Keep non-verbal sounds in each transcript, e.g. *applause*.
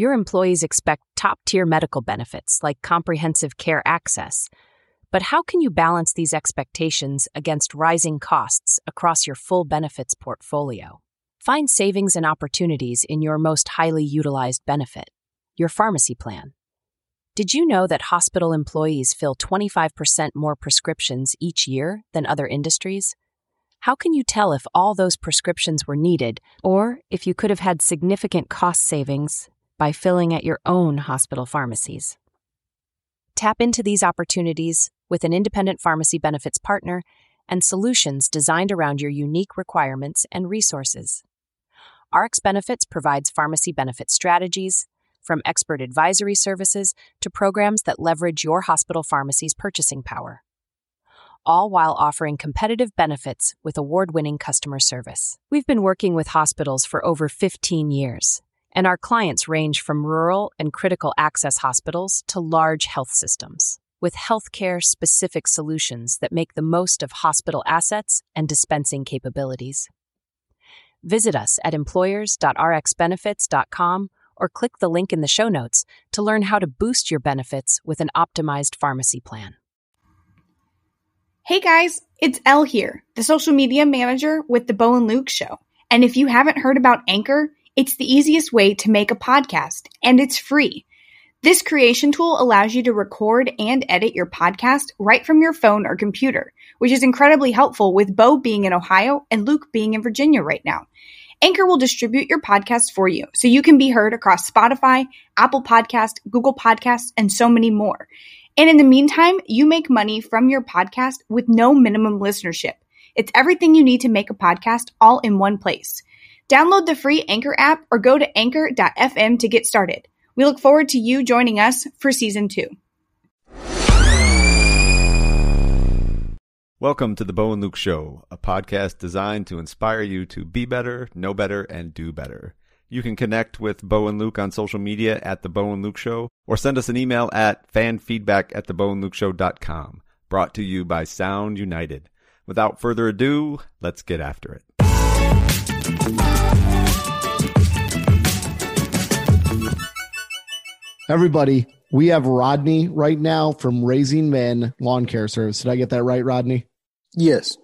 Your employees expect top tier medical benefits like comprehensive care access. But how can you balance these expectations against rising costs across your full benefits portfolio? Find savings and opportunities in your most highly utilized benefit, your pharmacy plan. Did you know that hospital employees fill 25% more prescriptions each year than other industries? How can you tell if all those prescriptions were needed or if you could have had significant cost savings by filling at your own hospital pharmacies? Tap into these opportunities with an independent pharmacy benefits partner and solutions designed around your unique requirements and resources. RX Benefits provides pharmacy benefit strategies, from expert advisory services to programs that leverage your hospital pharmacy's purchasing power all while offering competitive benefits with award winning customer service. We've been working with hospitals for over 15 years, and our clients range from rural and critical access hospitals to large health systems, with healthcare specific solutions that make the most of hospital assets and dispensing capabilities. Visit us at employers.rxbenefits.com or click the link in the show notes to learn how to boost your benefits with an optimized pharmacy plan. Hey guys, it's Elle here, the social media manager with the Bo and Luke show. And if you haven't heard about Anchor, it's the easiest way to make a podcast, and it's free. This creation tool allows you to record and edit your podcast right from your phone or computer, which is incredibly helpful with Bo being in Ohio and Luke being in Virginia right now. Anchor will distribute your podcast for you so you can be heard across Spotify, Apple Podcast, Google Podcasts, and so many more. And in the meantime, you make money from your podcast with no minimum listenership. It's everything you need to make a podcast all in one place. Download the free Anchor app or go to anchor.fm to get started. We look forward to you joining us for season two. Welcome to the Bo and Luke Show, a podcast designed to inspire you to be better, know better, and do better. You can connect with Bo and Luke on social media at The Bo and Luke Show or send us an email at fanfeedback at. Brought to you by Sound United. Without further ado, let's get after it. Everybody, we have Rodney right now from Raising Men Lawn Care Service. Did I get that right, Rodney? Yes.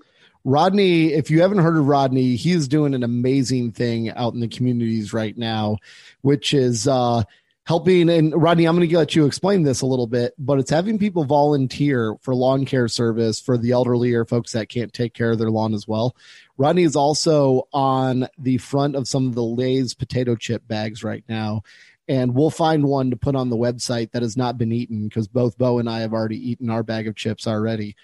Rodney, if you haven't heard of Rodney, he is doing an amazing thing out in the communities right now, which is uh, helping. And Rodney, I'm going to let you explain this a little bit, but it's having people volunteer for lawn care service for the elderly or folks that can't take care of their lawn as well. Rodney is also on the front of some of the Lay's potato chip bags right now. And we'll find one to put on the website that has not been eaten because both Bo and I have already eaten our bag of chips already.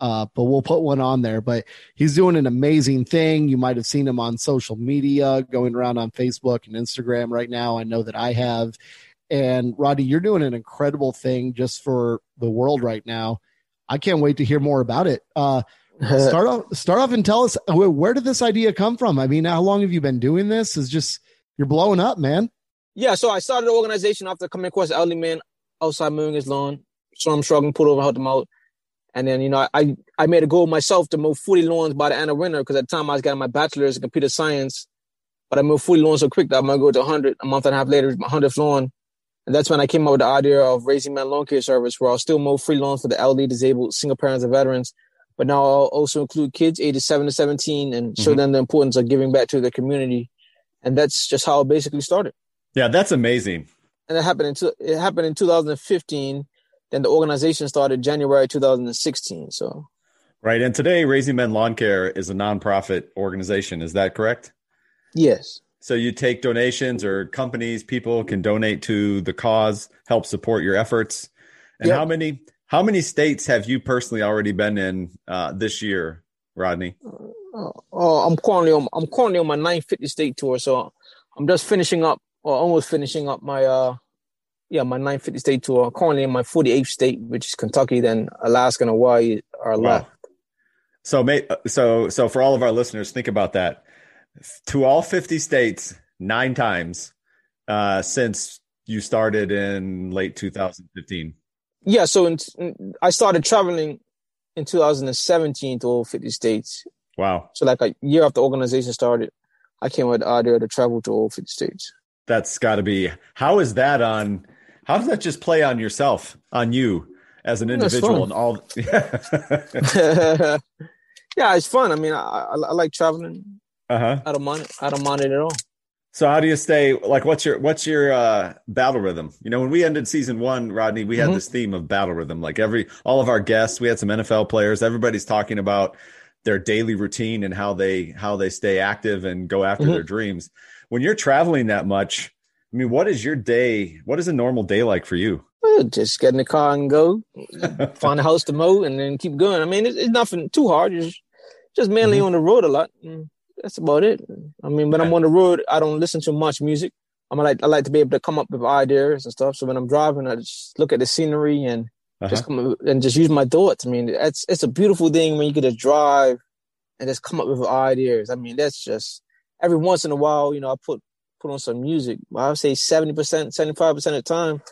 Uh, but we'll put one on there. But he's doing an amazing thing. You might have seen him on social media, going around on Facebook and Instagram right now. I know that I have. And Roddy, you're doing an incredible thing just for the world right now. I can't wait to hear more about it. Uh, *laughs* start off, start off, and tell us where, where did this idea come from? I mean, how long have you been doing this? Is just you're blowing up, man. Yeah, so I started the organization after coming across elderly man outside mowing his lawn. So I'm struggling, pulled over, helped him out. And then, you know, I, I made a goal myself to mow 40 lawns by the end of winter because at the time I was getting my bachelor's in computer science. But I moved 40 lawns so quick that I'm going to go to 100 a month and a half later, my 100th lawn. And that's when I came up with the idea of Raising Men Lawn Care Service, where I'll still mow free lawns for the elderly, disabled, single parents, and veterans. But now I'll also include kids ages 7 to 17 and mm-hmm. show them the importance of giving back to the community. And that's just how it basically started. Yeah, that's amazing. And it happened in, two, it happened in 2015 then the organization started January 2016. So, right. And today, Raising Men Lawn Care is a nonprofit organization. Is that correct? Yes. So you take donations or companies, people can donate to the cause, help support your efforts. And yep. how many how many states have you personally already been in uh, this year, Rodney? Uh, uh, I'm currently on I'm currently on my 950 state tour, so I'm just finishing up or almost finishing up my uh yeah, my 950 state tour. Currently in my 48th state, which is Kentucky. Then Alaska and Hawaii are wow. left. So, so, so for all of our listeners, think about that. To all 50 states, nine times uh, since you started in late 2015. Yeah, so in, in, I started traveling in 2017 to all 50 states. Wow. So like a year after the organization started, I came with the idea to travel to all 50 states. that's got to be. How is that on? How does that just play on yourself, on you as an individual, and all? *laughs* *laughs* yeah, it's fun. I mean, I, I, I like traveling. Uh huh. I don't mind. It. I don't mind it at all. So how do you stay like what's your what's your uh battle rhythm? You know, when we ended season 1, Rodney, we had Mhm. this theme of battle rhythm. Like every all of our guests, we had some NFL players, everybody's talking about their daily routine and how they how they stay active and go after Mhm. their dreams. When you're traveling that much, I mean, what is your day? What is a normal day like for you? Well, Just get in the car and go, *laughs* find a house to mow, and then keep going. I mean, it's, it's nothing too hard. It's just mainly on the road a lot. Mm, That's about it. I mean, when I'm on the road, I don't listen to much music. I'm like I like to be able to come up with ideas and stuff. So when I'm driving, I just look at the scenery and Uh-huh. just come and just use my thoughts. I mean, it's it's a beautiful thing when you get to drive and just come up with ideas. I mean, that's just every once in a while, you know, I put put on some music. I would say seventy percent, seventy five percent of the time,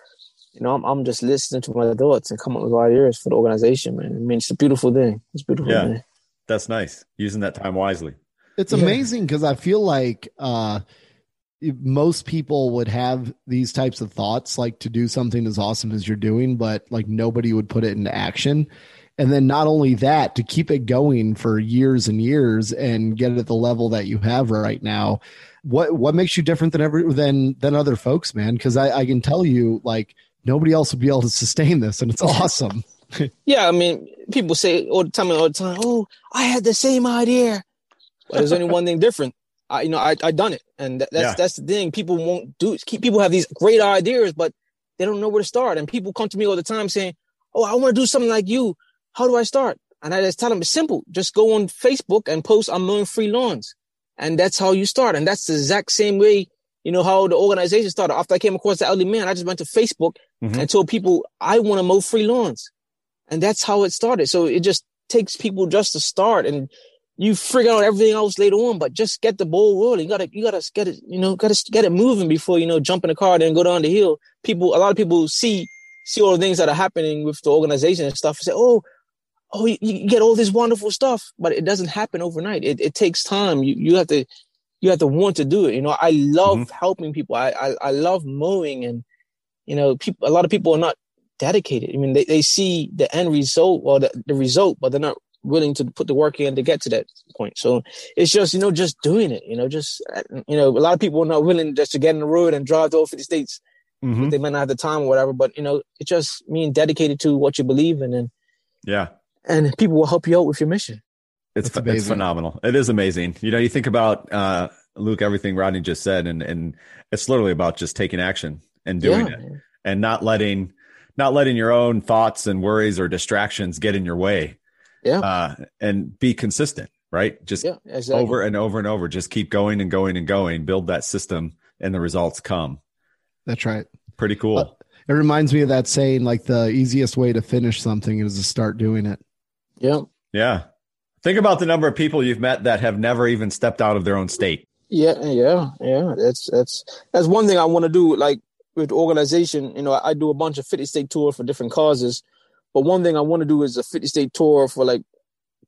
you know, I'm I'm just listening to my thoughts and come up with ideas for the organization. Man, I mean, it's a beautiful thing. It's beautiful Yeah. thing. That's nice. Using that time wisely. It's amazing because I feel like uh, most people would have these types of thoughts, like to do something as awesome as you're doing, but like nobody would put it into action. And then not only that, to keep it going for years and years and get it at the level that you have right now, what what makes you different than ever than than other folks, man? Because I, I can tell you, like nobody else would be able to sustain this, and it's *laughs* awesome. Yeah, I mean, people say all the time, all the time, "Oh, I had the same idea," but there's only one thing different. I, you know, I I done it, and that, that's Yeah. that's the thing. People won't do. Keep people have these great ideas, but they don't know where to start. And people come to me all the time saying, "Oh, I want to do something like you. How do I start?" And I just tell them it's simple. Just go on Facebook and post, "I'm mowing free lawns," and that's how you start. And that's the exact same way. You know how the organization started. After I came across the elderly man, I just went to Facebook Mhm. and told people I want to mow free lawns and that's how it started. So it just takes people just to start, and you figure out everything else later on. But just get the ball rolling. You gotta, you gotta get it, you know, gotta get it moving before you know jump in the car and go down the hill. People, a lot of people see see all the things that are happening with the organization and stuff. And say, oh, oh, you, you get all this wonderful stuff, but it doesn't happen overnight. It, it takes time. You you have to you have to want to do it. You know, I love mm-hmm. helping people. I, I I love mowing, and you know, people. A lot of people are not dedicated. I mean, they, they see the end result or the, the result, but they're not willing to put the work in to get to that point. So it's just, you know, just doing it, you know, just, you know, a lot of people are not willing just to get in the road and drive to all 50 states. Mhm. They might not have the time or whatever, but, you know, it's just being dedicated to what you believe in and, Yeah. and people will help you out with your mission. It's, That's ph- it's phenomenal. It is amazing. You know, you think about uh, Luke, everything Rodney just said, and and it's literally about just taking action and doing yeah. it, and not letting not letting your own thoughts and worries or distractions get in your way. Yeah. Uh, and be consistent, right? Just Yeah. Exactly. over and over and over. Just keep going and going and going. Build that system, and the results come. That's right. Pretty cool. Uh, It reminds me of that saying, like the easiest way to finish something is to start doing it. Yeah. yeah. Think about the number of people you've met that have never even stepped out of their own state. Yeah, yeah, yeah. That's that's that's one thing I want to do. Like with organization, you know, I, I do a bunch of 50 state tours for different causes, but one thing I want to do is a 50 state tour for like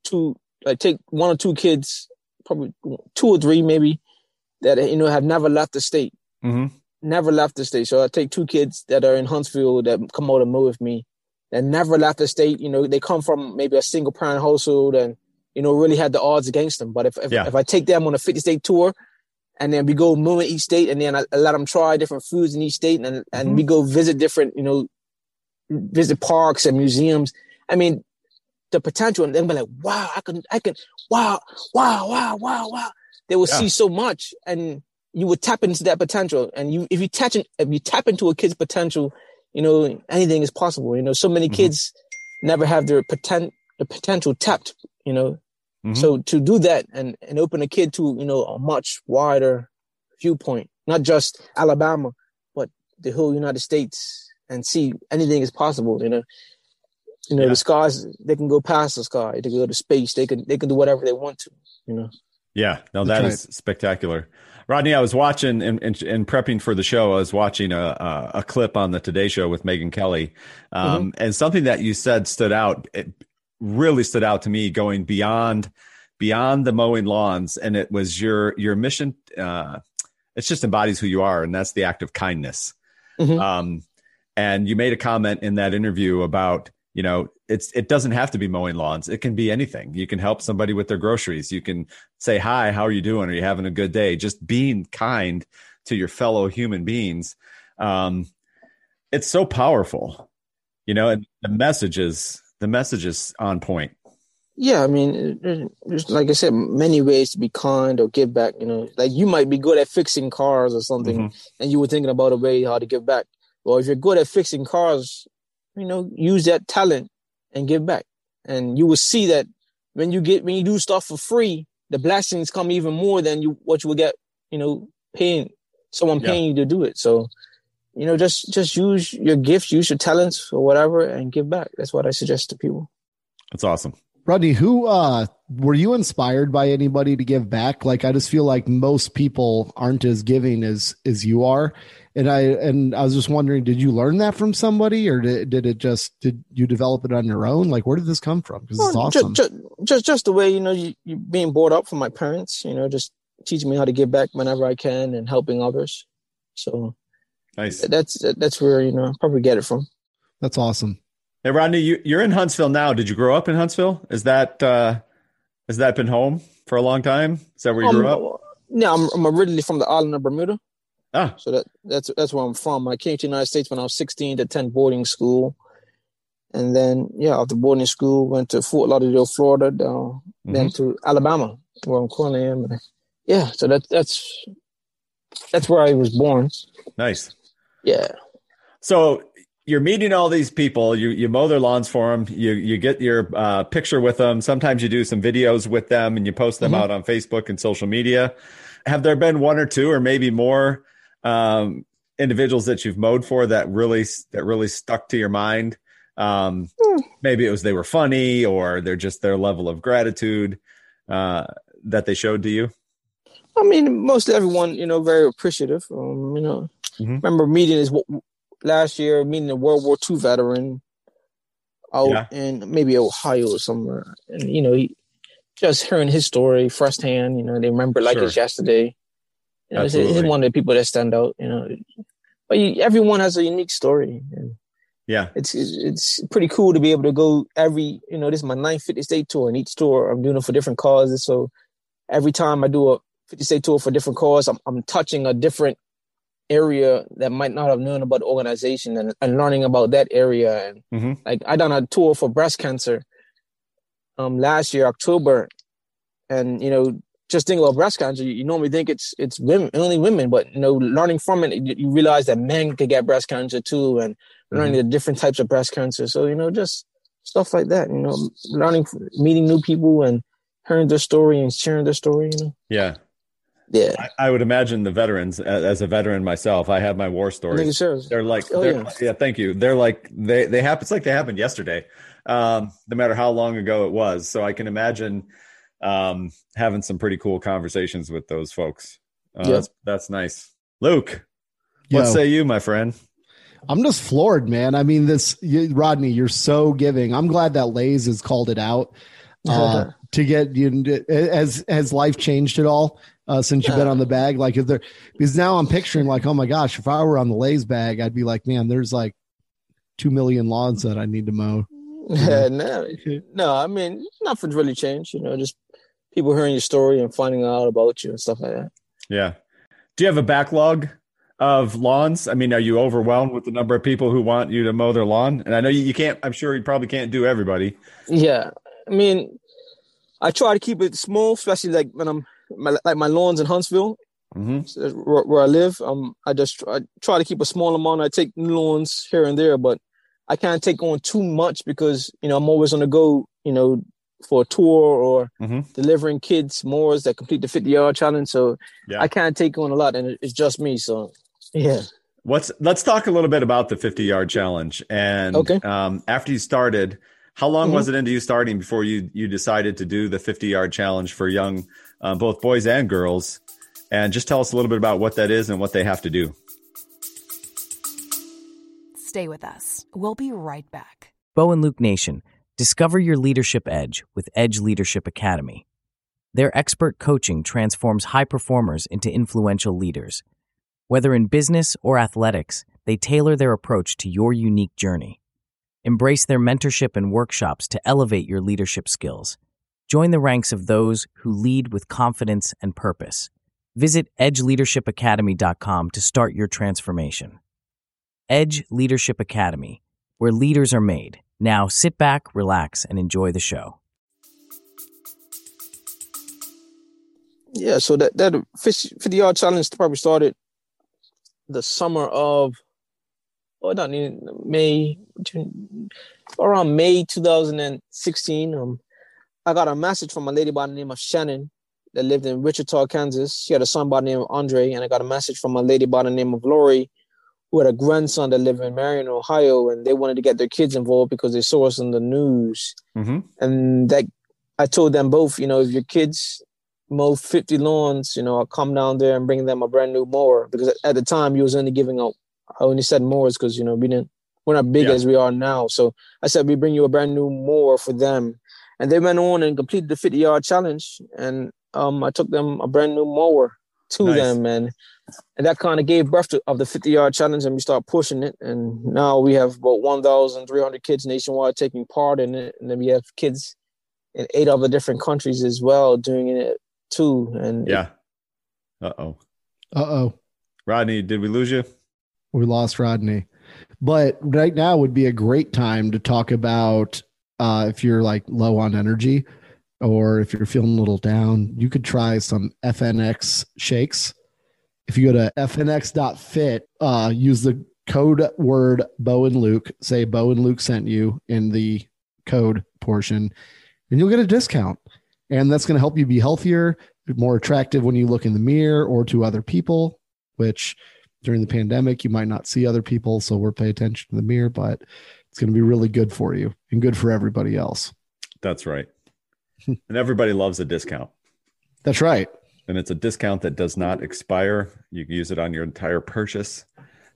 two, like take one or two kids, probably two or three maybe, that you know have never left the state, Mm-hmm. never left the state. So I take two kids that are in Huntsville that come out and mow with me, that never left the state. You know, they come from maybe a single parent household and you know really had the odds against them. But if if, Yeah. if I take them on a 50 state tour and then we go move in each state and then I, I let them try different foods in each state and and we go visit different you know visit parks and museums i mean the potential and they'll be like wow i can i can wow wow wow wow wow they will Yeah. see so much and you would tap into that potential and you if you touch in, if you tap into a kid's potential you know anything is possible you know so many Mhm. kids never have their potent the potential tapped you know Mhm. so to do that and, and open a kid to, you know, a much wider viewpoint, not just Alabama, but the whole United States and see anything is possible, you know. You know, Yeah. the skies they can go past the sky, they can go to space, they can they can do whatever they want to, you know. Yeah, no, That's that is right. spectacular. Rodney, I was watching and in, in, prepping for the show. I was watching a, a, a clip on the Today Show with Megyn Kelly, um, and something that you said stood out. It really stood out to me, going beyond beyond the mowing lawns, and it was your your mission. Uh, It just embodies who you are, and that's the act of kindness. Mhm. Um, and you made a comment in that interview about you know it's it doesn't have to be mowing lawns it can be anything you can help somebody with their groceries you can say hi how are you doing are you having a good day just being kind to your fellow human beings um it's so powerful you know and the message is the message is on point Yeah, I mean, like I said, many ways to be kind or give back. You know, like you might be good at fixing cars or something, Mhm. and you were thinking about a way how to give back. Well, if you're good at fixing cars, you know, use that talent and give back, and you will see that when you get when you do stuff for free, the blessings come even more than you what you will get. You know, paying someone Yeah. paying you to do it. So, you know, just just use your gifts, use your talents or whatever, and give back. That's what I suggest to people. That's awesome Rodney, who uh were you inspired by anybody to give back? Like I just feel like most people aren't as giving as as you are. And I and I was just wondering, did you learn that from somebody or did, did it just did you develop it on your own? Like where did this come from? Because it's awesome. Just, just, just the way you know you, you being brought up from my parents. You know, just teaching me how to give back whenever I can and helping others. So nice that's that's where you know I probably get it from. That's awesome. hey rodney you, you're in huntsville now did you grow up in huntsville is that uh has that been home for a long time is that where you grew up No, I'm, I'm originally from the island of Bermuda, ah so that that's that's where I'm from. I came to the United States when I was 16 to attend boarding school, and then yeah, after boarding school, went to Fort Lauderdale, Florida, down then to Alabama, where I'm currently am. Yeah, so that that's that's where I was born. nice Yeah. So you're meeting all these people. You you mow their lawns for them. You you get your uh, picture with them. Sometimes you do some videos with them and you post them Mhm. out on Facebook and social media. Have there been one or two, or maybe more, um, individuals that you've mowed for that really that really stuck to your mind? Um, Hmm. maybe it was they were funny, or they're just their level of gratitude uh, that they showed to you. I mean, most everyone, you know, very appreciative. Um, you know, Mhm. remember meeting his last year, meeting a World War II veteran out Yeah. in maybe Ohio or somewhere, and you know, he, just hearing his story firsthand. You know, they remember like Sure. it's yesterday. You know, he's, he's one of the people that stand out. You know, but you, everyone has a unique story, and Yeah, it's, it's it's pretty cool to be able to go every. You know, this is my ninth 50 state tour, and each tour I'm doing it for different causes. So every time I do a 50 state tour for different cause, I'm, I'm touching a different area that might not have known about organization and, and learning about that area. And Mhm. like I done a tour for breast cancer um last year, October. And you know, just think about breast cancer, you, you normally think it's it's women only women, but you know, learning from it, you, you realize that men could get breast cancer too, and learning the different types of breast cancer. So, you know, just stuff like that, you know, learning meeting new people and hearing their story and sharing their story, you know. yeah. Yeah. I, I would imagine the veterans, as a veteran myself, I have my war stories. Thank. They're like, Oh, they're, yeah. yeah. thank you. They're like, they, they happen. It's like they happened yesterday, um, no matter how long ago it was. So I can imagine, um, having some pretty cool conversations with those folks. Uh, Yeah. that's, that's nice. Luke, what say you, my friend? I'm just floored, man. I mean, this you, Rodney, you're so giving. I'm glad that Lays has called it out *laughs* uh, to get you. Has has life changed at all uh, since you've been on the bag? Like, if there because now I'm picturing like, oh my gosh, if I were on the Lays bag, I'd be like, man, there's like two million lawns that I need to mow. Yeah, *laughs* no, no. I mean, nothing's really changed. You know, just people hearing your story and finding out about you and stuff like that. Yeah. Do you have a backlog of lawns? I mean, are you overwhelmed with the number of people who want you to mow their lawn? And I know you, you can't, I'm sure you probably can't do everybody. Yeah, I mean, I try to keep it small, especially like when I'm my, like my lawns in Huntsville, hmm where, where I live. Um, I just I try to keep a small amount. I take new lawns here and there, but I can't take on too much because you know I'm always on the go. You know, for a tour or Mhm. delivering kids mowers that complete the 50 yard challenge. So Yeah. I can't take on a lot, and it's just me. So yeah. What's, let's talk a little bit about the 50 yard challenge. And Okay. um, after you started, how long Mhm. was it into you starting before you, you decided to do the 50 yard challenge for young, uh, both boys and girls? And just tell us a little bit about what that is and what they have to do. Stay with us. We'll be right back. Bo and Luke Nation, discover your leadership edge with Edge Leadership Academy. Their expert coaching transforms high performers into influential leaders. Whether in business or athletics, they tailor their approach to your unique journey. Embrace their mentorship and workshops to elevate your leadership skills. Join the ranks of those who lead with confidence and purpose. Visit edgeleadershipacademy.com to start your transformation. Edge Leadership Academy, where leaders are made. Now sit back, relax, and enjoy the show. Yeah, so that that 50 yard challenge probably started the summer of oh not May June, around May 2016. Um I got a message from a lady by the name of Shannon that lived in Wichita, Kansas. She had a son by the name of Andre, and I got a message from a lady by the name of Lori who had a grandson that lived in Marion, Ohio, and they wanted to get their kids involved because they saw us in the news. Mm-hmm. And that I told them both, you know, if your kids mow 50 lawns, you know, I'll come down there and bring them a brand new mower because at the time you was only giving out. I only said mowers because you know we didn't we're not big Yeah. as we are now. So I said we bring you a brand new mower for them, and they went on and completed the 50 yard challenge, and um I took them a brand new mower to Nice. them, and and that kind of gave birth to of the 50 yard challenge, and we start pushing it, and now we have about 1,300 kids nationwide taking part in it, and then we have kids in eight other different countries as well doing it too, and Yeah. Uh oh. Uh oh. Rodney, did we lose you? We lost Rodney. But right now would be a great time to talk about uh, if you're like low on energy or if you're feeling a little down, you could try some FNX shakes. If you go to fnx.fit, uh, use the code word Bo and Luke, say Bo and Luke sent you in the code portion, and you'll get a discount. And that's going to help you be healthier, more attractive when you look in the mirror or to other people, which during the pandemic you might not see other people so we're paying attention to the mirror but it's going to be really good for you and good for everybody else That's right. *laughs* and everybody loves a discount. that's right And it's a discount that does not expire. You can use it on your entire purchase.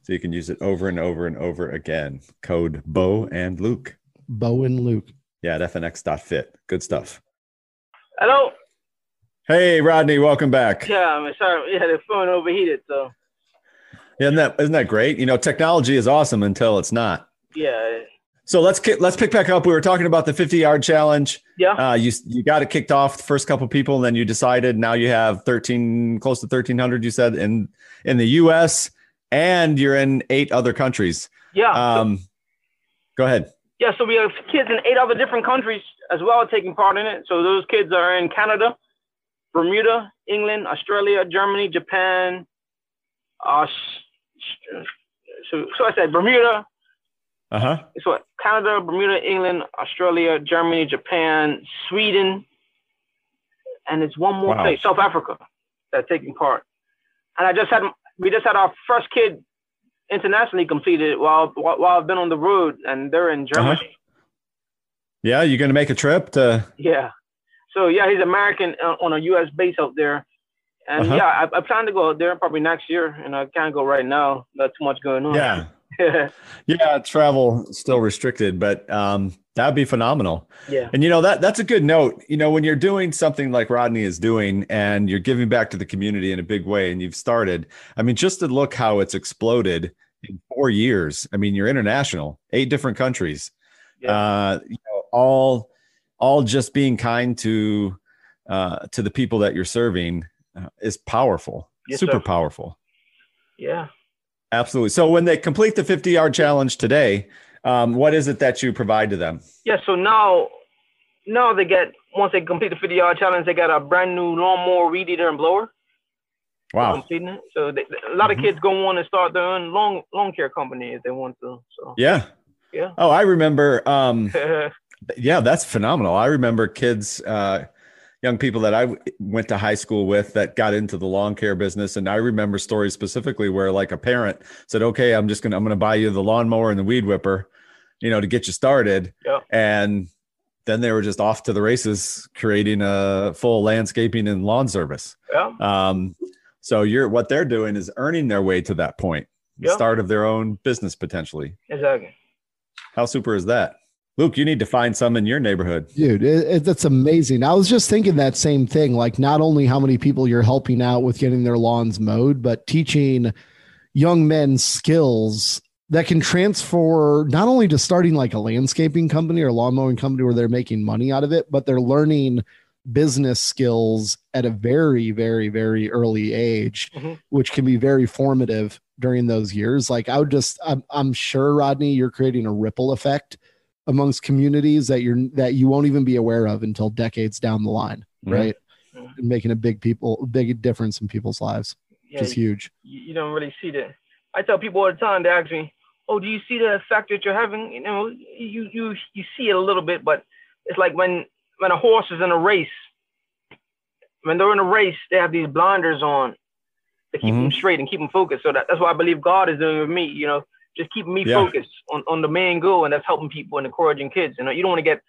So you can use it over and over and over again. Code Bo and Luke. bo and luke Yeah, at fnx.fit. Good stuff. Hello. Hey, Rodney, welcome back. Yeah, I'm sorry. Yeah, the phone overheated. So Yeah, isn't that isn't that great? You know, technology is awesome until it's not. yeah, So let's let's pick back up. We were talking about the 50 yard challenge. yeah, Uh, you you got it kicked off the first couple people, and then you decided now you have 13, close to 1300. You said in in the U.S. and you're in eight other countries. yeah, so, Um, go ahead. yeah. So we have kids in eight other different countries as well taking part in it. So those kids are in Canada, Bermuda, England, Australia, Germany, Japan. Uh, so so I said Bermuda. Uh huh. So Canada, Bermuda, England, Australia, Germany, Japan, Sweden, and it's one more Wow. place, South Africa, that's taking part. And I just had we just had our first kid internationally completed while while, while I've been on the road, and they're in Germany. Uh-huh. Yeah, you're going to make a trip to. Yeah. So yeah, he's American uh, on a U.S. base out there, and Uh-huh. yeah, I, I plan to go out there probably next year, and I can't go right now. Not too much going on. Yeah. *laughs* Yeah. Travel still restricted, but um, that'd be phenomenal. yeah. And you know that that's a good note. You know, when you're doing something like Rodney is doing, and you're giving back to the community in a big way, and you've started. I mean, just to look how it's exploded in four years. I mean, you're international, eight different countries. Yeah. Uh, you know, all all just being kind to uh, to the people that you're serving uh, is powerful, Yes, super sir. powerful. Yeah. Absolutely. So when they complete the 50 yard challenge today, um, what is it that you provide to them? Yeah, so now now they get once they complete the 50 yard challenge, they got a brand new lawnmower, weed eater, and blower. Wow. Completing it. So they, a lot Mhm. of kids go on and start their own lawn lawn care company if they want to. So Yeah. Yeah. Oh, I remember. Um, yeah, *laughs* yeah, that's phenomenal. I remember kids, uh, young people that I w- went to high school with that got into the lawn care business, and I remember stories specifically where like a parent said, "Okay, I'm just gonna I'm gonna buy you the lawnmower and the weed whipper, you know, to get you started," Yeah. and then they were just off to the races, creating a full landscaping and lawn service. Yeah. Um, so you're what they're doing is earning their way to that point, the Yeah. start of their own business potentially. exactly. How super is that? Luke, you need to find some in your neighborhood. Dude, it, it, that's amazing. I was just thinking that same thing. Like, not only how many people you're helping out with getting their lawns mowed, but teaching young men skills that can transfer not only to starting like a landscaping company or lawn mowing company where they're making money out of it, but they're learning business skills at a very, very, very early age, mm-hmm. which can be very formative during those years. Like I would just, I'm, I'm sure Rodney, you're creating a ripple effect amongst communities that you're that you won't even be aware of until decades down the line, mm-hmm. right? Mm-hmm. Making a big people, big difference in people's lives, yeah, which is huge. You don't really see that. I tell people all the time. They ask me, "Oh, do you see the effect that you're having?" You know, you you you see it a little bit, but it's like when when a horse is in a race. When they're in a race, they have these blinders on to keep mm-hmm. them straight and keep them focused. So that, that's what I believe God is doing with me. You know, just keeping me yeah. focused on, on the main goal, and that's helping people and encouraging kids. You know, you don't want to get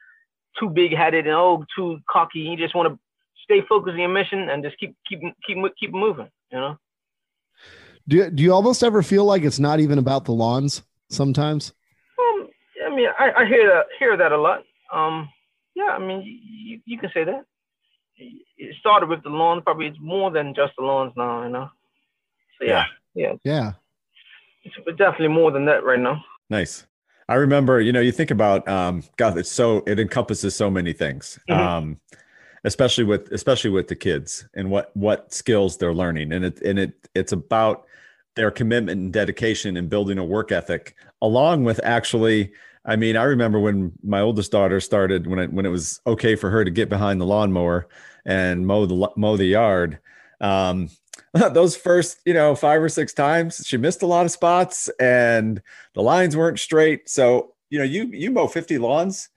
too big headed and oh too cocky. You just want to stay focused on your mission and just keep keep keep keep moving. You know. Do do you almost ever feel like it's not even about the lawns sometimes? Um, I mean, I, I hear that hear that a lot. Um, yeah, I mean, you, you can say that. It started with the lawns. Probably it's more than just the lawns now. You know. So yeah, yeah, yeah. It's definitely more than that right now. Nice. I remember, you know, you think about um God, it's so it encompasses so many things. Mm-hmm. Um especially with especially with the kids and what what skills they're learning. And it and it it's about their commitment and dedication and building a work ethic along with actually I mean, I remember when my oldest daughter started when it when it was okay for her to get behind the lawnmower and mow the mow the yard. Um, *laughs* those first, you know, five or six times, she missed a lot of spots and the lines weren't straight. So, you know, you you mow 50 lawns.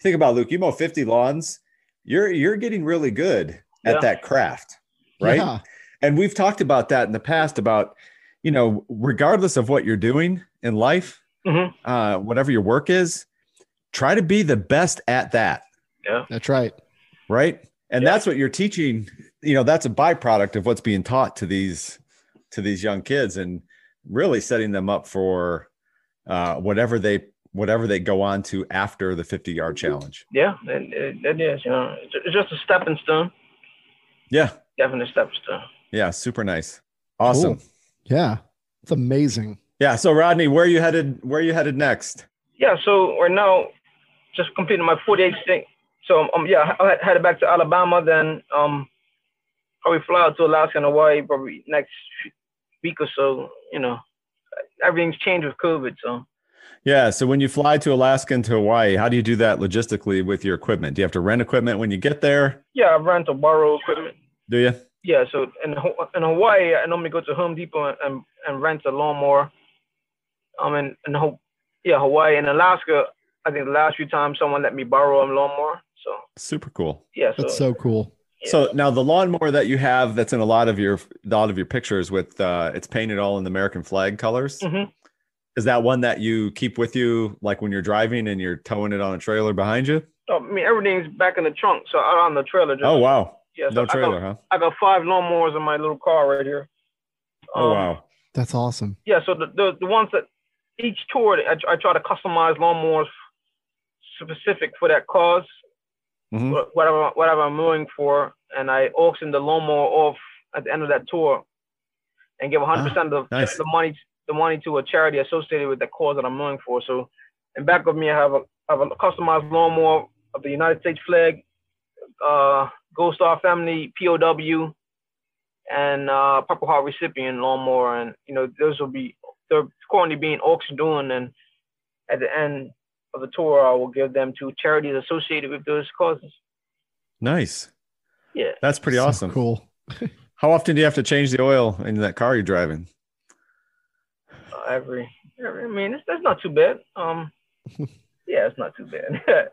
Think about Luke, you mow 50 lawns, you're you're getting really good at yeah. that craft, right? Yeah. And we've talked about that in the past about, you know, regardless of what you're doing in life, mm-hmm. uh, whatever your work is, try to be the best at that. Yeah. That's right. Right. And yeah. that's what you're teaching you know that's a byproduct of what's being taught to these to these young kids and really setting them up for uh, whatever they whatever they go on to after the 50 yard challenge. Yeah it, it is you know it's just a stepping stone. Yeah. Definitely a stepping stone. Yeah super nice. Awesome. Cool. yeah it's amazing. Yeah so rodney where you headed where you headed next? Yeah so right now just completing my 48 thing so um yeah i had headed back to alabama then um probably fly out to Alaska and Hawaii probably next week or so. You know, everything's changed with COVID, so. Yeah. So when you fly to Alaska and to Hawaii, how do you do that logistically with your equipment? Do you have to rent equipment when you get there? Yeah, I rent or borrow equipment. Do you? Yeah. So in in Hawaii, I normally go to Home Depot and and, and rent a lawnmower. Um, and and yeah, Hawaii and Alaska. I think the last few times someone let me borrow a lawnmower. So super cool. Yeah. So, That's so cool. So now the lawnmower that you have that's in a lot of your a lot of your pictures with uh it's painted all in the American flag colors. Mm-hmm. Is that one that you keep with you like when you're driving and you're towing it on a trailer behind you? Oh, I mean everything's back in the trunk, so out on the trailer. Just, oh wow. Yeah, so no trailer, I got, huh? I got five lawnmowers in my little car right here. Oh, um, oh wow. That's awesome. Yeah, so the, the, the ones that each tour I, I try to customize lawnmowers specific for that cause mm-hmm. whatever whatever I'm mowing for, and I auction the lawnmower off at the end of that tour, and give 100 percent of the, nice. the money the money to a charity associated with the cause that I'm mowing for. So, in back of me, I have a I have a customized lawnmower of the United States flag, uh, Gold Star Family POW, and uh, Purple Heart recipient lawnmower, and you know those will be they're currently being auctioned on, and at the end of the tour, I will give them to charities associated with those causes. Nice. Yeah. That's pretty so awesome. Cool. *laughs* How often do you have to change the oil in that car you're driving? Uh, every, every, I mean, it's, that's not too bad. Um, *laughs* yeah, it's not too bad. *laughs*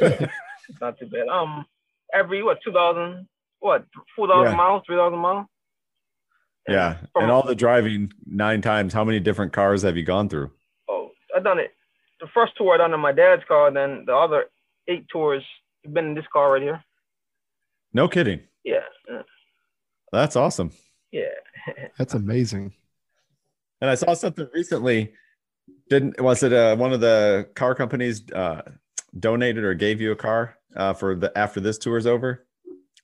it's not too bad. Um, every what, two thousand, what, four thousand yeah. miles, three thousand miles. Yeah, and all the driving nine times. How many different cars have you gone through? Oh, I've done it the first tour I done in my dad's car, then the other eight tours have been in this car right here. No kidding. Yeah. That's awesome. Yeah. *laughs* That's amazing. And I saw something recently. Didn't was it uh, one of the car companies uh, donated or gave you a car uh, for the after this tour is over,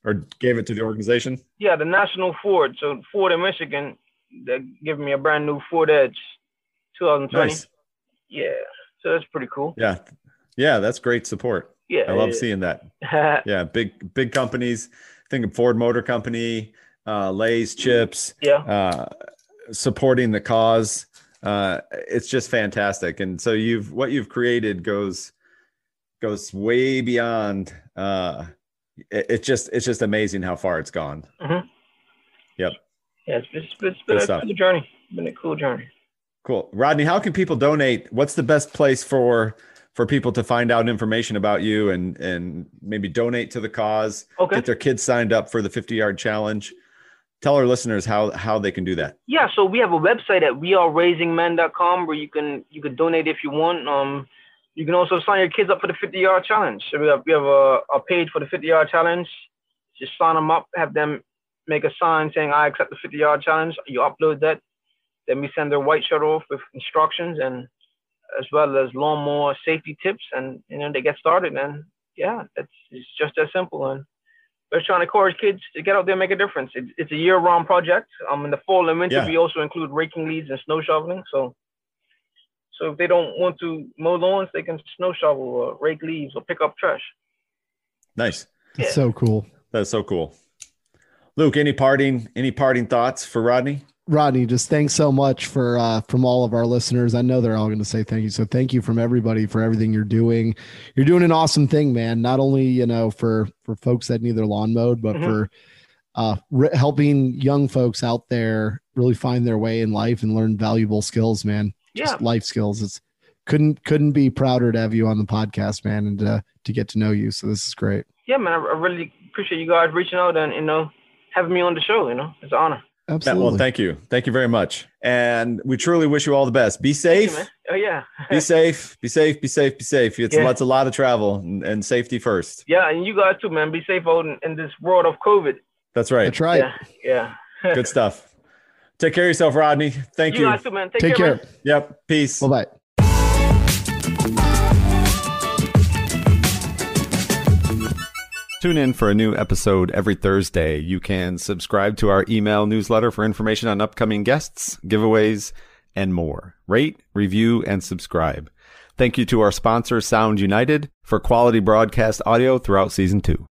or gave it to the organization? Yeah, the National Ford. So Ford in Michigan, they're giving me a brand new Ford Edge, 2020. Nice. Yeah, so that's pretty cool. Yeah, yeah, that's great support. Yeah, I love yeah. seeing that. *laughs* Yeah, big big companies. Think of Ford Motor Company, uh, Lay's Chips. Yeah. Uh, supporting the cause. Uh, it's just fantastic, and so you've what you've created goes goes way beyond. Uh, it, it's just it's just amazing how far it's gone. Mhm. Yep. Yeah, it's, it's, it's Good been a cool journey. Been a cool journey. Cool, Rodney. How can people donate? What's the best place for for people to find out information about you and and maybe donate to the cause? Okay. Get their kids signed up for the fifty yard challenge. Tell our listeners how how they can do that. Yeah, so we have a website at weareraisingmen.com where you can you can donate if you want. Um, you can also sign your kids up for the 50 yard challenge. So we have we have a, a page for the 50 yard challenge. Just sign them up, have them make a sign saying I accept the 50 yard challenge. You upload that, then we send their white shirt off with instructions and as well as lawnmower safety tips, and you know they get started. And yeah, it's, it's just that simple. And we're trying to encourage kids to get out there and make a difference. It's, it's a year-round project. Um, in the fall and winter, Yeah. we also include raking leaves and snow shoveling. So, so if they don't want to mow lawns, they can snow shovel or rake leaves or pick up trash. Nice. It's so cool. That's so cool. Luke, any parting any parting thoughts for Rodney? Rodney, just thanks so much for uh, from all of our listeners. I know they're all going to say thank you. So thank you from everybody for everything you're doing. You're doing an awesome thing, man. Not only you know for for folks that need their lawn mowed, but Mhm. for uh, re- helping young folks out there really find their way in life and learn valuable skills, man. Just Yeah. life skills. It's couldn't couldn't be prouder to have you on the podcast, man, and uh, to get to know you. So this is great. Yeah, man, I, I really appreciate you guys reaching out and you know having me on the show. You know, it's an honor. Yeah, Absolutely. well, thank you. Thank you very much. And we truly wish you all the best. Be Thank you, safe. Oh yeah. be *laughs* safe. Be safe. Be safe. Be safe. It's Yeah. lots a lot of travel and, and safety first. yeah, and you guys too, man. Be safe out in, in this world of COVID. That's right. That's right. Yeah, yeah. *laughs* Good stuff. Take care of yourself, Rodney. Thank you you. guys too, man. Take, Take care. care. Man. Yep. Peace. Bye bye. Tune in for a new episode every Thursday. You can subscribe to our email newsletter for information on upcoming guests, giveaways, and more. Rate, review, and subscribe. Thank you to our sponsor, Sound United, for quality broadcast audio throughout season two.